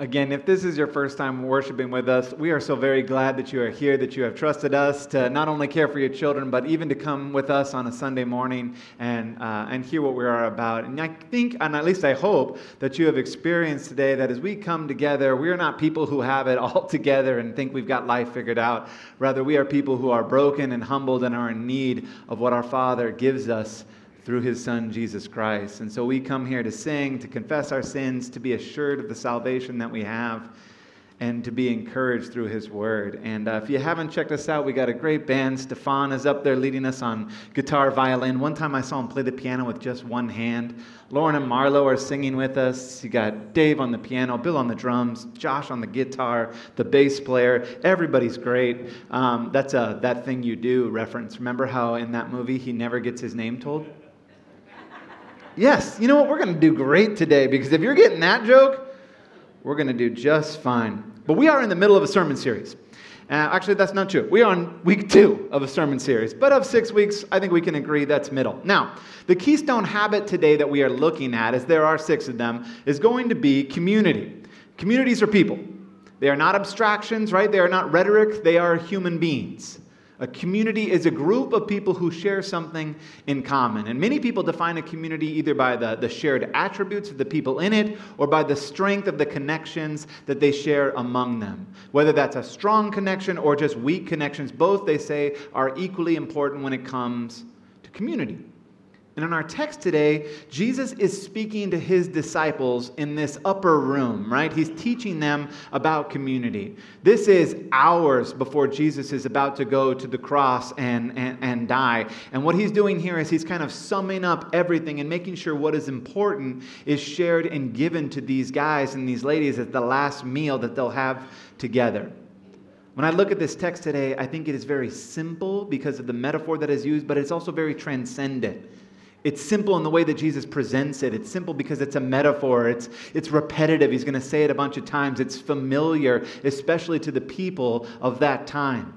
Again, if this is your first time worshiping with us, we are so very glad that you are here, that you have trusted us to not only care for your children, but even to come with us on a Sunday morning and, uh, and hear what we are about. And I think, and at least I hope, that you have experienced today that as we come together, we are not people who have it all together and think we've got life figured out. Rather, we are people who are broken and humbled and are in need of what our Father gives us through his son Jesus Christ. And so we come here to sing, to confess our sins, to be assured of the salvation that we have, and to be encouraged through his word. And uh, if you haven't checked us out, we got a great band. Stefan is up there leading us on guitar, violin. One time I saw him play the piano with just one hand. Lauren and Marlo are singing with us. You got Dave on the piano, Bill on the drums, Josh on the guitar, the bass player. Everybody's great. Um, that's a that thing you do reference. Remember how in that movie he never gets his name told? Yes, you know what? We're going to do great today because if you're getting that joke, we're going to do just fine. But we are in the middle of a sermon series. Uh, actually, that's not true. We are on week two of a sermon series, but of six weeks, I think we can agree that's middle. Now, the keystone habit today that we are looking at, as there are six of them, is going to be community. Communities are people. They are not abstractions, right? They are not rhetoric, they are human beings. A community is a group of people who share something in common. And many people define a community either by the, the shared attributes of the people in it or by the strength of the connections that they share among them. Whether that's a strong connection or just weak connections, both, they say, are equally important when it comes to community. And in our text today, Jesus is speaking to his disciples in this upper room, right? He's teaching them about community. This is hours before Jesus is about to go to the cross and, and, and die. And what he's doing here is he's kind of summing up everything and making sure what is important is shared and given to these guys and these ladies at the last meal that they'll have together. When I look at this text today, I think it is very simple because of the metaphor that is used, but it's also very transcendent. It's simple in the way that Jesus presents it. It's simple because it's a metaphor. It's, it's repetitive. He's going to say it a bunch of times. It's familiar, especially to the people of that time.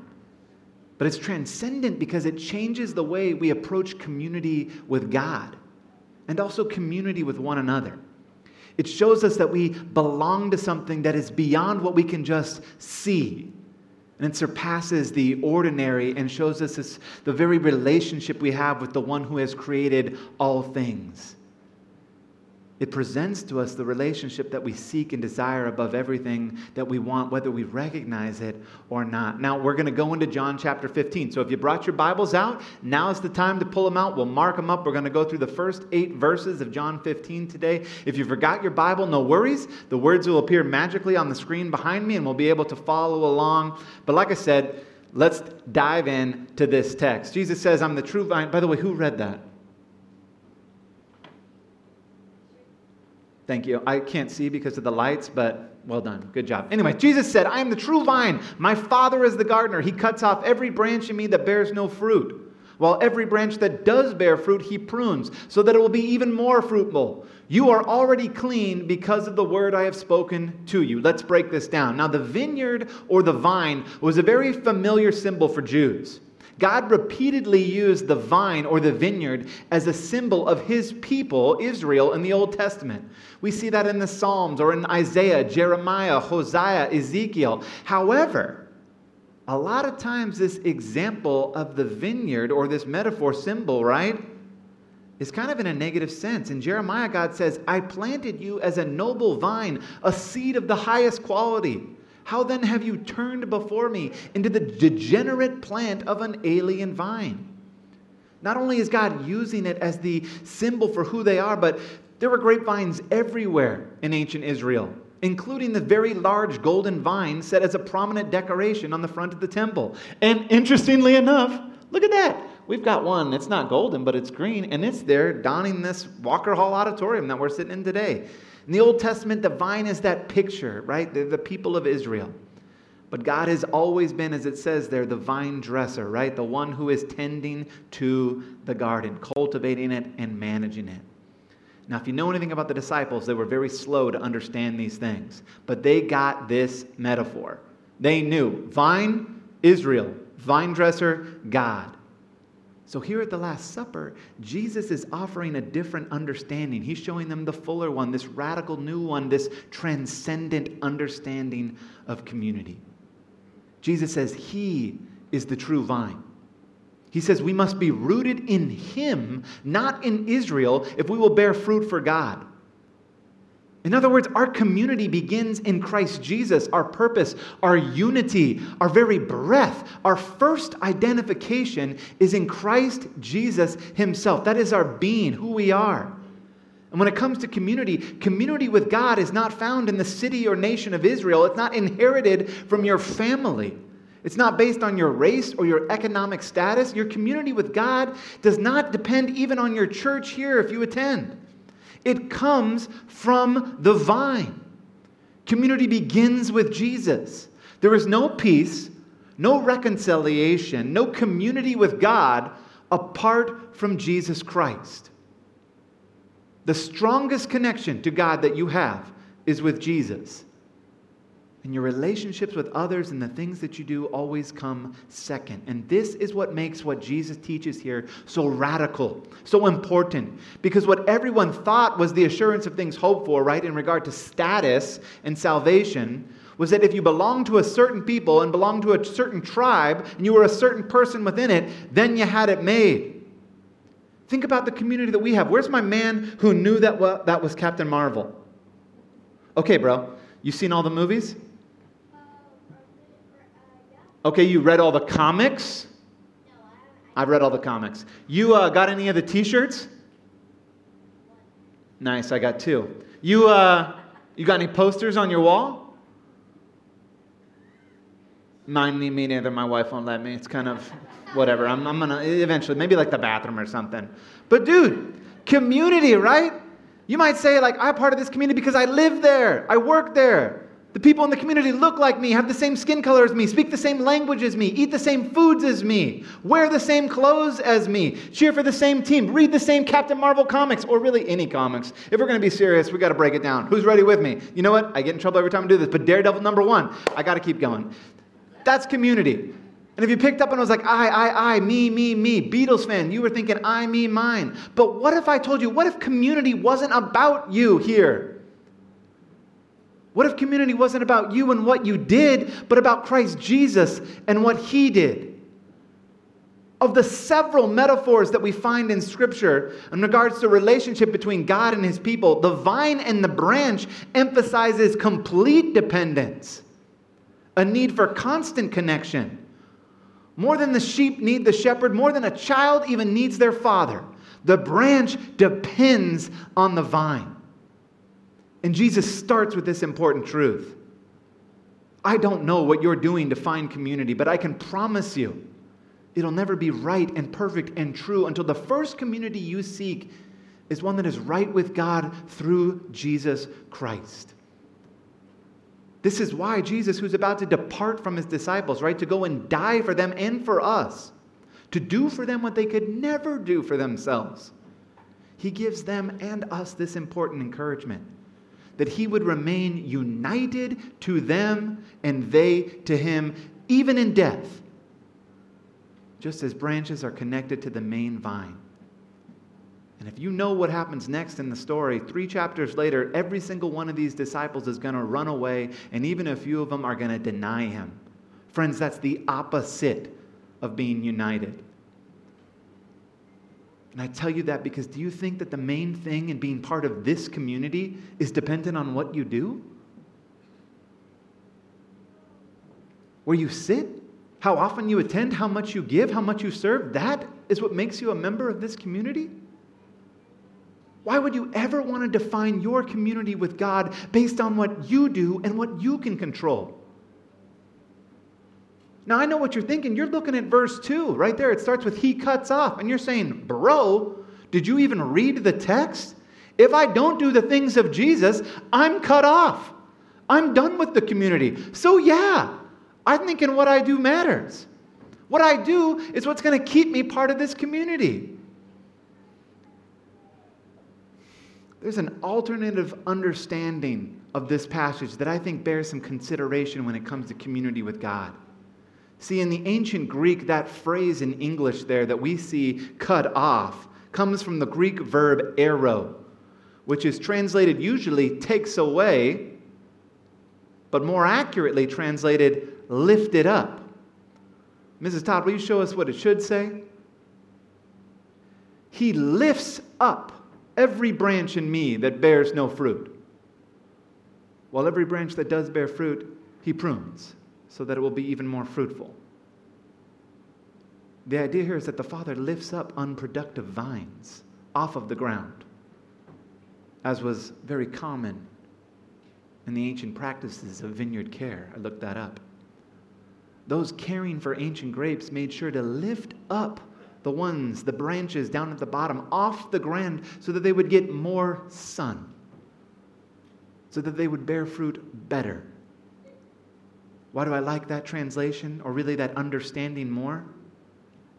But it's transcendent because it changes the way we approach community with God and also community with one another. It shows us that we belong to something that is beyond what we can just see and it surpasses the ordinary and shows us this, the very relationship we have with the one who has created all things. It presents to us the relationship that we seek and desire above everything that we want, whether we recognize it or not. Now, we're going to go into John chapter 15. So, if you brought your Bibles out, now is the time to pull them out. We'll mark them up. We're going to go through the first eight verses of John 15 today. If you forgot your Bible, no worries. The words will appear magically on the screen behind me, and we'll be able to follow along. But, like I said, let's dive in to this text. Jesus says, I'm the true vine. By the way, who read that? Thank you. I can't see because of the lights, but well done. Good job. Anyway, Jesus said, I am the true vine. My Father is the gardener. He cuts off every branch in me that bears no fruit, while every branch that does bear fruit, he prunes, so that it will be even more fruitful. You are already clean because of the word I have spoken to you. Let's break this down. Now, the vineyard or the vine was a very familiar symbol for Jews. God repeatedly used the vine or the vineyard as a symbol of his people, Israel, in the Old Testament. We see that in the Psalms or in Isaiah, Jeremiah, Hosea, Ezekiel. However, a lot of times this example of the vineyard or this metaphor symbol, right, is kind of in a negative sense. In Jeremiah, God says, I planted you as a noble vine, a seed of the highest quality. How then have you turned before me into the degenerate plant of an alien vine? Not only is God using it as the symbol for who they are, but there were grapevines everywhere in ancient Israel, including the very large golden vine set as a prominent decoration on the front of the temple. And interestingly enough, look at that. We've got one. It's not golden, but it's green, and it's there donning this Walker Hall auditorium that we're sitting in today. In the Old Testament, the vine is that picture, right? They're the people of Israel. But God has always been, as it says there, the vine dresser, right? The one who is tending to the garden, cultivating it and managing it. Now, if you know anything about the disciples, they were very slow to understand these things, but they got this metaphor. They knew vine, Israel, vine dresser, God. So, here at the Last Supper, Jesus is offering a different understanding. He's showing them the fuller one, this radical new one, this transcendent understanding of community. Jesus says He is the true vine. He says we must be rooted in Him, not in Israel, if we will bear fruit for God. In other words, our community begins in Christ Jesus. Our purpose, our unity, our very breath, our first identification is in Christ Jesus Himself. That is our being, who we are. And when it comes to community, community with God is not found in the city or nation of Israel. It's not inherited from your family. It's not based on your race or your economic status. Your community with God does not depend even on your church here if you attend. It comes from the vine. Community begins with Jesus. There is no peace, no reconciliation, no community with God apart from Jesus Christ. The strongest connection to God that you have is with Jesus. And your relationships with others and the things that you do always come second. And this is what makes what Jesus teaches here so radical, so important. Because what everyone thought was the assurance of things hoped for, right, in regard to status and salvation, was that if you belonged to a certain people and belonged to a certain tribe and you were a certain person within it, then you had it made. Think about the community that we have. Where's my man who knew that that was Captain Marvel? Okay, bro, you seen all the movies? Okay, you read all the comics? I've read all the comics. You uh, got any of the t shirts? Nice, I got two. You, uh, you got any posters on your wall? Mine, me, me neither. My wife won't let me. It's kind of whatever. I'm, I'm gonna eventually, maybe like the bathroom or something. But dude, community, right? You might say, like, I'm part of this community because I live there, I work there. The people in the community look like me, have the same skin color as me, speak the same language as me, eat the same foods as me, wear the same clothes as me, cheer for the same team, read the same Captain Marvel comics, or really any comics. If we're going to be serious, we got to break it down. Who's ready with me? You know what? I get in trouble every time I do this, but Daredevil number one, I got to keep going. That's community. And if you picked up and was like, I, I, I, me, me, me, Beatles fan, you were thinking, I, me, mine. But what if I told you, what if community wasn't about you here? What if community wasn't about you and what you did, but about Christ Jesus and what he did? Of the several metaphors that we find in Scripture in regards to relationship between God and his people, the vine and the branch emphasizes complete dependence, a need for constant connection. More than the sheep need the shepherd, more than a child even needs their father. The branch depends on the vine. And Jesus starts with this important truth. I don't know what you're doing to find community, but I can promise you it'll never be right and perfect and true until the first community you seek is one that is right with God through Jesus Christ. This is why Jesus, who's about to depart from his disciples, right, to go and die for them and for us, to do for them what they could never do for themselves, he gives them and us this important encouragement that he would remain united to them and they to him, even in death, just as branches are connected to the main vine. And if you know what happens next in the story, three chapters later, every single one of these disciples is going to run away, and even a few of them are going to deny him. Friends, that's the opposite of being united. And I tell you that because do you think that the main thing in being part of this community is dependent on what you do? Where you sit? How often you attend? How much you give? How much you serve? That is what makes you a member of this community? Why would you ever want to define your community with God based on what you do and what you can control? Now, I know what you're thinking. You're looking at verse 2 right there. It starts with He cuts off. And you're saying, Bro, did you even read the text? If I don't do the things of Jesus, I'm cut off. I'm done with the community. So, yeah, I'm thinking what I do matters. What I do is what's going to keep me part of this community. There's an alternative understanding of this passage that I think bears some consideration when it comes to community with God. See, in the ancient Greek, that phrase in English there that we see cut off comes from the Greek verb airo, which is translated usually takes away, but more accurately translated lifted up. Mrs. Todd, will you show us what it should say? He lifts up every branch in me that bears no fruit, while every branch that does bear fruit, he prunes so that it will be even more fruitful. The idea here is that the Father lifts up unproductive vines off of the ground, as was very common in the ancient practices of vineyard care. I looked that up. Those caring for ancient grapes made sure to lift up the ones, the branches down at the bottom, off the ground so that they would get more sun, so that they would bear fruit better. Why do I like that translation, or really that understanding more?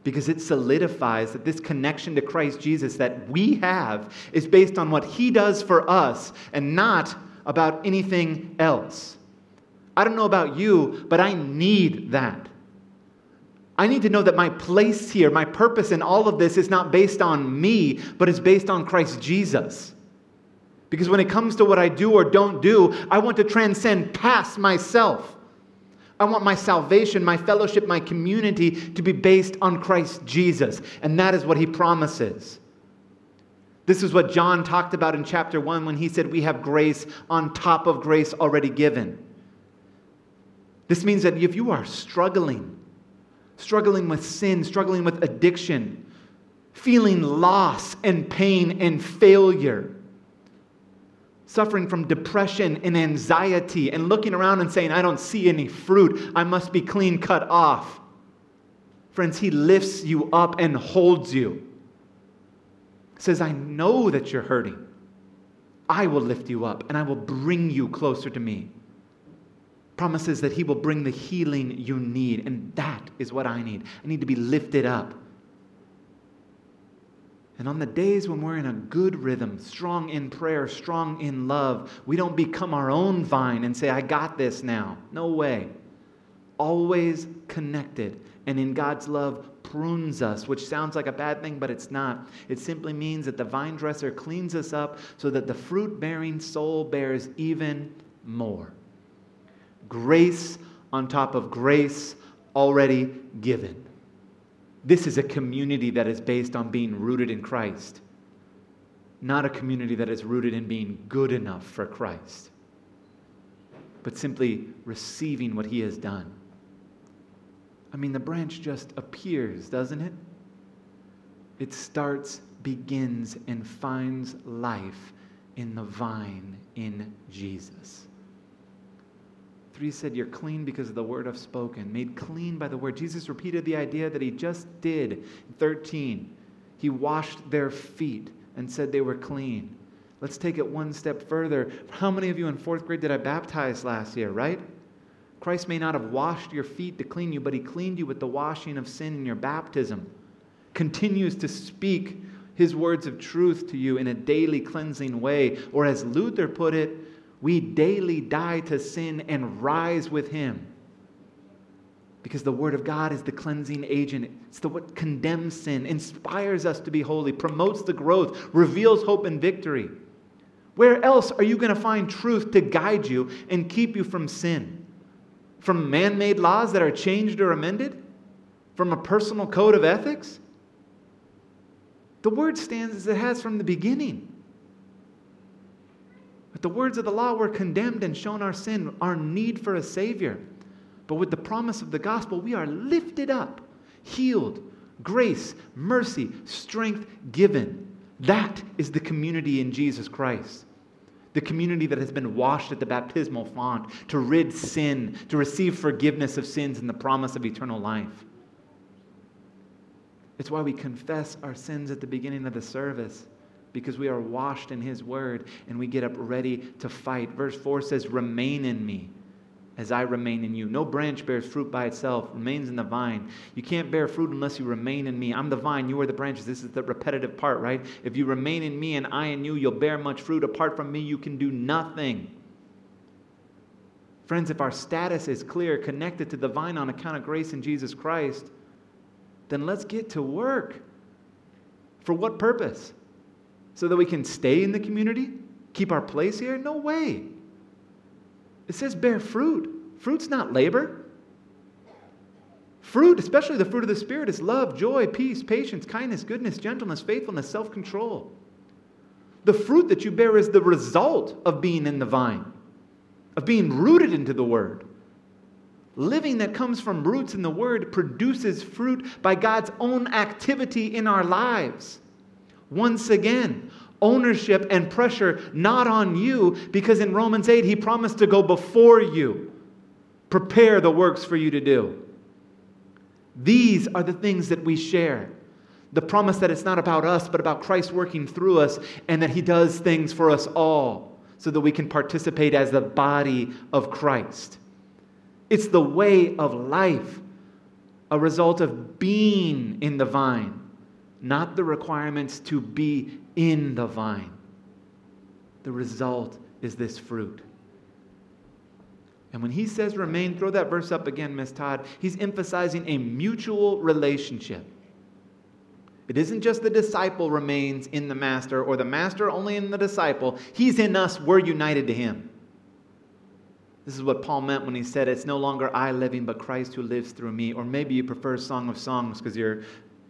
Because it solidifies that this connection to Christ Jesus that we have is based on what he does for us and not about anything else. I don't know about you, but I need that. I need to know that my place here, my purpose in all of this is not based on me, but is based on Christ Jesus. Because when it comes to what I do or don't do, I want to transcend past myself. I want my salvation, my fellowship, my community to be based on Christ Jesus. And that is what he promises. This is what John talked about in chapter 1 when he said, We have grace on top of grace already given. This means that if you are struggling, struggling with sin, struggling with addiction, feeling loss and pain and failure, suffering from depression and anxiety and looking around and saying, I don't see any fruit. I must be clean cut off. Friends, He lifts you up and holds you. Says, I know that you're hurting. I will lift you up and I will bring you closer to me. Promises that He will bring the healing you need. And that is what I need. I need to be lifted up. And on the days when we're in a good rhythm, strong in prayer, strong in love, we don't become our own vine and say, I got this now. No way. Always connected. And in God's love, prunes us, which sounds like a bad thing, but it's not. It simply means that the vine dresser cleans us up so that the fruit bearing soul bears even more. Grace on top of grace already given. This is a community that is based on being rooted in Christ, not a community that is rooted in being good enough for Christ, but simply receiving what He has done. I mean, the branch just appears, doesn't it? It starts, begins, and finds life in the vine in Jesus. Three said, You're clean because of the word I've spoken, made clean by the word. Jesus repeated the idea that he just did. 13, he washed their feet and said they were clean. Let's take it one step further. How many of you in fourth grade did I baptize last year, right? Christ may not have washed your feet to clean you, but he cleaned you with the washing of sin in your baptism. Continues to speak his words of truth to you in a daily cleansing way. Or as Luther put it, we daily die to sin and rise with him. Because the Word of God is the cleansing agent. It's the what condemns sin, inspires us to be holy, promotes the growth, reveals hope and victory. Where else are you going to find truth to guide you and keep you from sin? From man made laws that are changed or amended? From a personal code of ethics? The Word stands as it has from the beginning. The words of the law, we're condemned and shown our sin, our need for a Savior. But with the promise of the gospel, we are lifted up, healed, grace, mercy, strength given. That is the community in Jesus Christ. The community that has been washed at the baptismal font to rid sin, to receive forgiveness of sins and the promise of eternal life. It's why we confess our sins at the beginning of the service because we are washed in His word and we get up ready to fight. Verse 4 says, Remain in me as I remain in you. No branch bears fruit by itself, remains in the vine. You can't bear fruit unless you remain in me. I'm the vine, you are the branches. This is the repetitive part, right? If you remain in me and I in you, you'll bear much fruit. Apart from me, you can do nothing. Friends, if our status is clear, connected to the vine on account of grace in Jesus Christ, then let's get to work. For what purpose? So that we can stay in the community? Keep our place here? No way. It says bear fruit. Fruit's not labor. Fruit, especially the fruit of the Spirit, is love, joy, peace, patience, kindness, goodness, gentleness, faithfulness, self control. The fruit that you bear is the result of being in the vine, of being rooted into the Word. Living that comes from roots in the Word produces fruit by God's own activity in our lives. Once again, ownership and pressure not on you, because in Romans 8, He promised to go before you, prepare the works for you to do. These are the things that we share the promise that it's not about us, but about Christ working through us, and that He does things for us all so that we can participate as the body of Christ. It's the way of life, a result of being in the vine, not the requirements to be in the vine. The result is this fruit. And when he says remain, throw that verse up again, Miss Todd. He's emphasizing a mutual relationship. It isn't just the disciple remains in the master or the master only in the disciple. He's in us, we're united to him. This is what Paul meant when he said, It's no longer I living, but Christ who lives through me. Or maybe you prefer Song of Songs because you're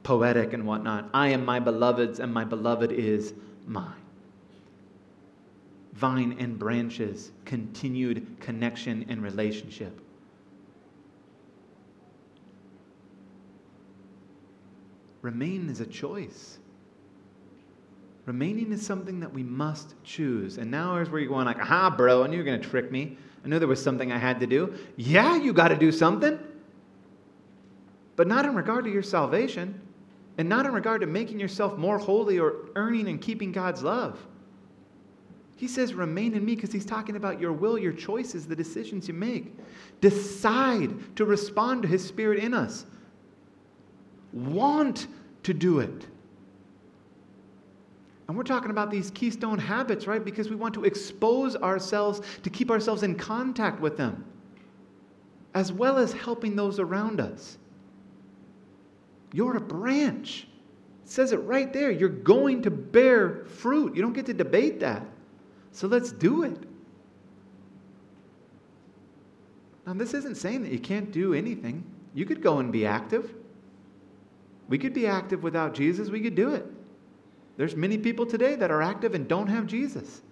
poetic and whatnot. I am my beloved's, and my beloved is mine. Vine and branches, continued connection and relationship. Remain is a choice. Remaining is something that we must choose. And now here's where you're going like, aha, bro, I knew you were going to trick me. I knew there was something I had to do. Yeah, you got to do something. But not in regard to your salvation, and not in regard to making yourself more holy or earning and keeping God's love. He says, remain in me because he's talking about your will, your choices, the decisions you make. Decide to respond to his spirit in us want to do it. And we're talking about these keystone habits, right? Because we want to expose ourselves to keep ourselves in contact with them, as well as helping those around us. You're a branch. It says it right there. You're going to bear fruit. You don't get to debate that. So let's do it. Now, this isn't saying that you can't do anything. You could go and be active. We could be active without Jesus, we could do it. There's many people today that are active and don't have Jesus.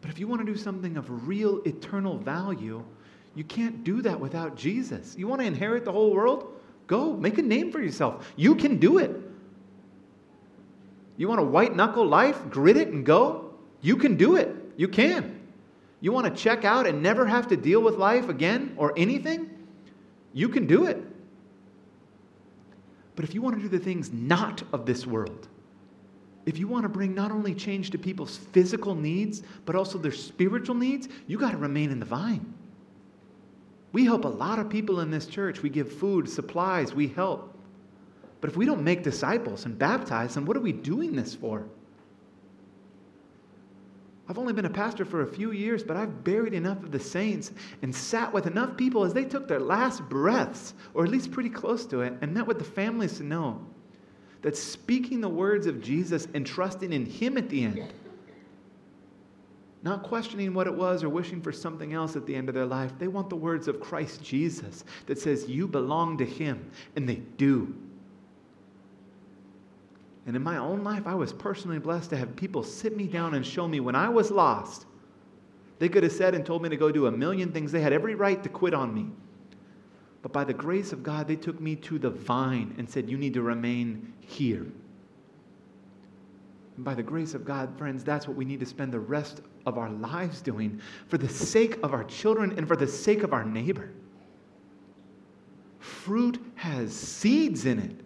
But if you want to do something of real eternal value, you can't do that without Jesus. You want to inherit the whole world? Go, make a name for yourself. You can do it. You want a white knuckle life? Grit it and go? You can do it. You can. You want to check out and never have to deal with life again or anything? You can do it. But if you want to do the things not of this world, if you want to bring not only change to people's physical needs, but also their spiritual needs, you got to remain in the vine. We help a lot of people in this church. We give food, supplies, we help. But if we don't make disciples and baptize, then what are we doing this for? I've only been a pastor for a few years, but I've buried enough of the saints and sat with enough people as they took their last breaths, or at least pretty close to it, and met with the families to know that speaking the words of Jesus and trusting in Him at the end, not questioning what it was or wishing for something else at the end of their life, they want the words of Christ Jesus that says, You belong to Him, and they do. And in my own life, I was personally blessed to have people sit me down and show me when I was lost. They could have said and told me to go do a million things. They had every right to quit on me. But by the grace of God, they took me to the vine and said, You need to remain here. And by the grace of God, friends, that's what we need to spend the rest of our lives doing for the sake of our children and for the sake of our neighbor. Fruit has seeds in it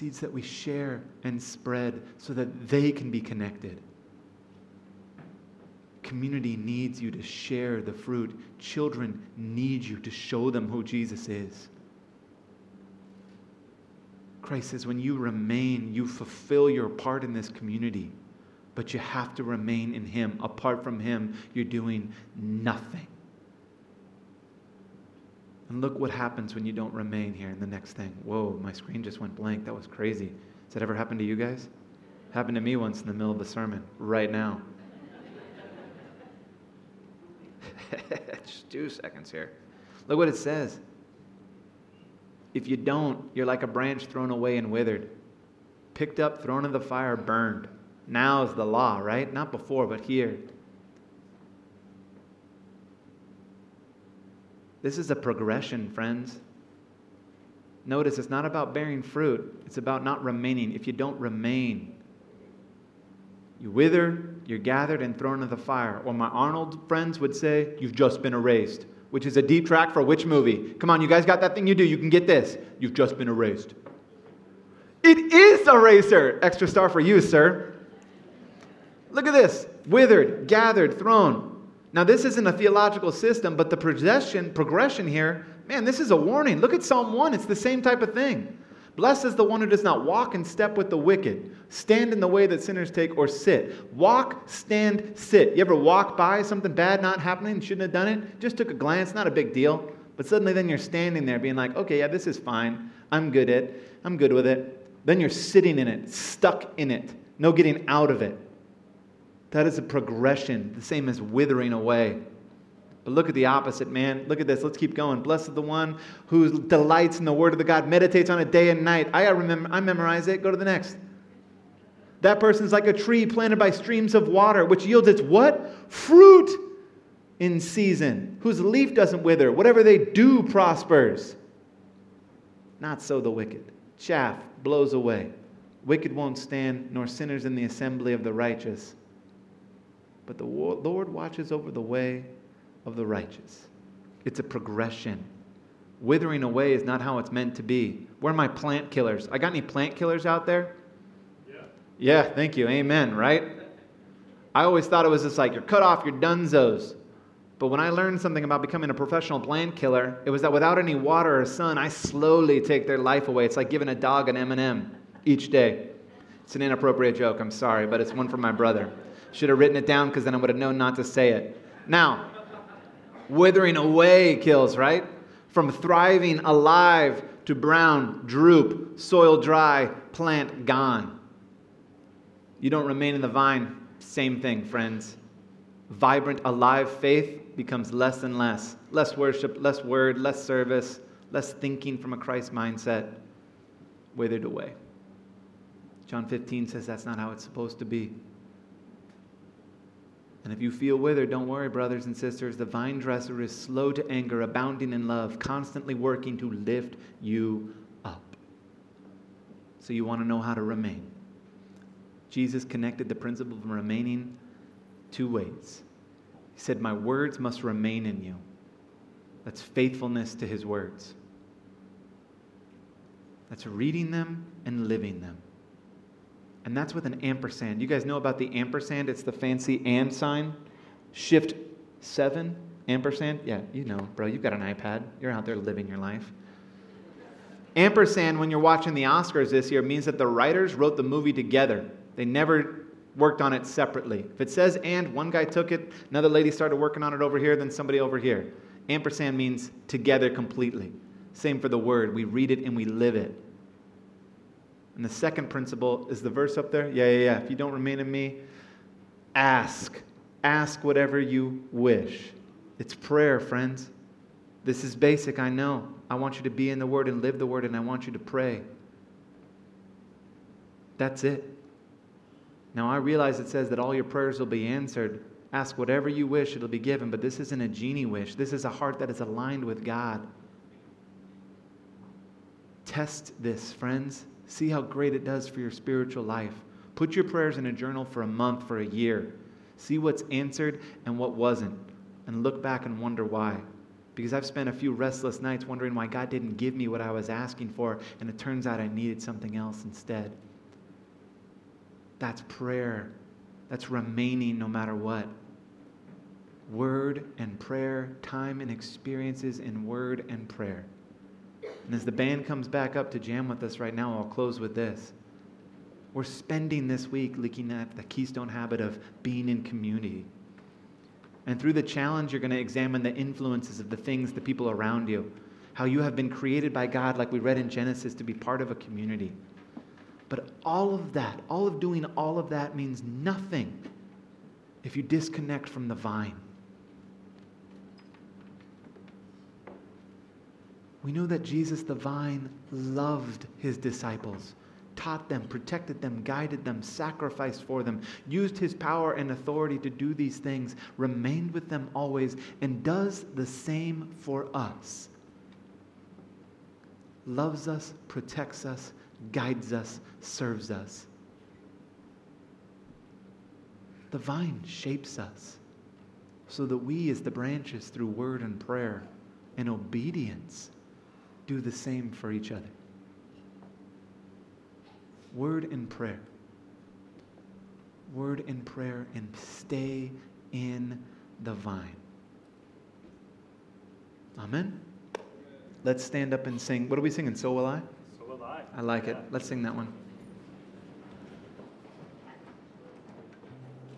seeds that we share and spread so that they can be connected. Community needs you to share the fruit. Children need you to show them who Jesus is. Christ says, when you remain, you fulfill your part in this community But you have to remain in Him. Apart from Him, you're doing nothing. And look what happens when you don't remain here in the next thing. Whoa, my screen just went blank. That was crazy. Has that ever happened to you guys? Happened to me once in the middle of a sermon, right now. Just two seconds here. Look what it says. If you don't, you're like a branch thrown away and withered, picked up, thrown in the fire, burned. Now is the law, right? Not before, but here. This is a progression, friends. Notice it's not about bearing fruit, it's about not remaining. If you don't remain, you wither, you're gathered and thrown into the fire. Or my Arnold friends would say, you've just been erased, which is a deep track for which movie? Come on, you guys got that thing you do. You can get this. You've just been erased. It is Eraser. Extra star for you, sir. Look at this withered, gathered, thrown. Now, this isn't a theological system, but the progression, progression here, man, this is a warning. Look at Psalm 1. It's the same type of thing. Blessed is the one who does not walk in step with the wicked, stand in the way that sinners take, or sit. Walk, stand, sit. You ever walk by something bad not happening, shouldn't have done it? Just took a glance, not a big deal. But suddenly then you're standing there being like, okay, yeah, this is fine. I'm good at. I'm good with it. Then you're sitting in it, stuck in it, no getting out of it. That is a progression, the same as withering away. But look at the opposite, man. Look at this. Let's keep going. Blessed the one who delights in the word of the God, meditates on it day and night. I remember I memorize it. Go to the next. That person's like a tree planted by streams of water, which yields its what? Fruit in season, whose leaf doesn't wither. Whatever they do prospers. Not so the wicked. Chaff blows away. Wicked won't stand, nor sinners in the assembly of the righteous. But the Lord watches over the way of the righteous. It's a progression. Withering away is not how it's meant to be. Where are my plant killers? I got any plant killers out there? Yeah. Yeah, thank you. Amen, right? I always thought it was just like you're cut off, you're dunzos. But when I learned something about becoming a professional plant killer, it was that without any water or sun, I slowly take their life away. It's like giving a dog an M&M each day. It's an inappropriate joke, I'm sorry, but it's one from my brother. Should have written it down because then I would have known not to say it. Now, Withering away kills, right? From thriving alive to brown, droop, soil dry, plant gone. You don't remain in the vine, same thing, friends. Vibrant, alive faith becomes less and less. Less worship, less word, less service, less thinking from a Christ mindset, withered away. John 15 says that's not how it's supposed to be. And if you feel withered, don't worry, brothers and sisters. The vine dresser is slow to anger, abounding in love, constantly working to lift you up. So you want to know how to remain. Jesus connected the principle of remaining two ways. He said, My words must remain in you. That's faithfulness to his words. That's reading them and living them. And that's with an ampersand. You guys know about the ampersand? It's the fancy and sign. Shift seven, ampersand. Yeah, you know, bro, you've got an iPad. You're out there living your life. Ampersand, when you're watching the Oscars this year, means that the writers wrote the movie together. They never worked on it separately. If it says and, one guy took it, another lady started working on it over here, then somebody over here. Ampersand means together completely. Same for the word. We read it and we live it. And the second principle is the verse up there. Yeah, yeah, yeah. If you don't remain in me, ask. Ask whatever you wish. It's prayer, friends. This is basic, I know. I want you to be in the Word and live the Word, and I want you to pray. That's it. Now, I realize it says that all your prayers will be answered. Ask whatever you wish, it'll be given. But this isn't a genie wish. This is a heart that is aligned with God. Test this, friends. See how great it does for your spiritual life. Put your prayers in a journal for a month, for a year. See what's answered and what wasn't. And look back and wonder why. Because I've spent a few restless nights wondering why God didn't give me what I was asking for, and it turns out I needed something else instead. That's prayer. That's remaining no matter what. Word and prayer, time and experiences in word and prayer. And as the band comes back up to jam with us right now, I'll close with this. We're spending this week looking at the keystone habit of being in community. And through the challenge, you're going to examine the influences of the things, the people around you, how you have been created by God, like we read in Genesis, to be part of a community. But all of that, all of doing all of that means nothing if you disconnect from the vine. We know that Jesus, the vine, loved his disciples, taught them, protected them, guided them, sacrificed for them, used his power and authority to do these things, remained with them always, and does the same for us. Loves us, protects us, guides us, serves us. The vine shapes us so that we, as the branches, through word and prayer and obedience, do the same for each other. Word and prayer. Word and prayer and stay in the vine. Amen. Let's stand up and sing. What are we singing? So will I? So will I. I like it. Let's sing that one.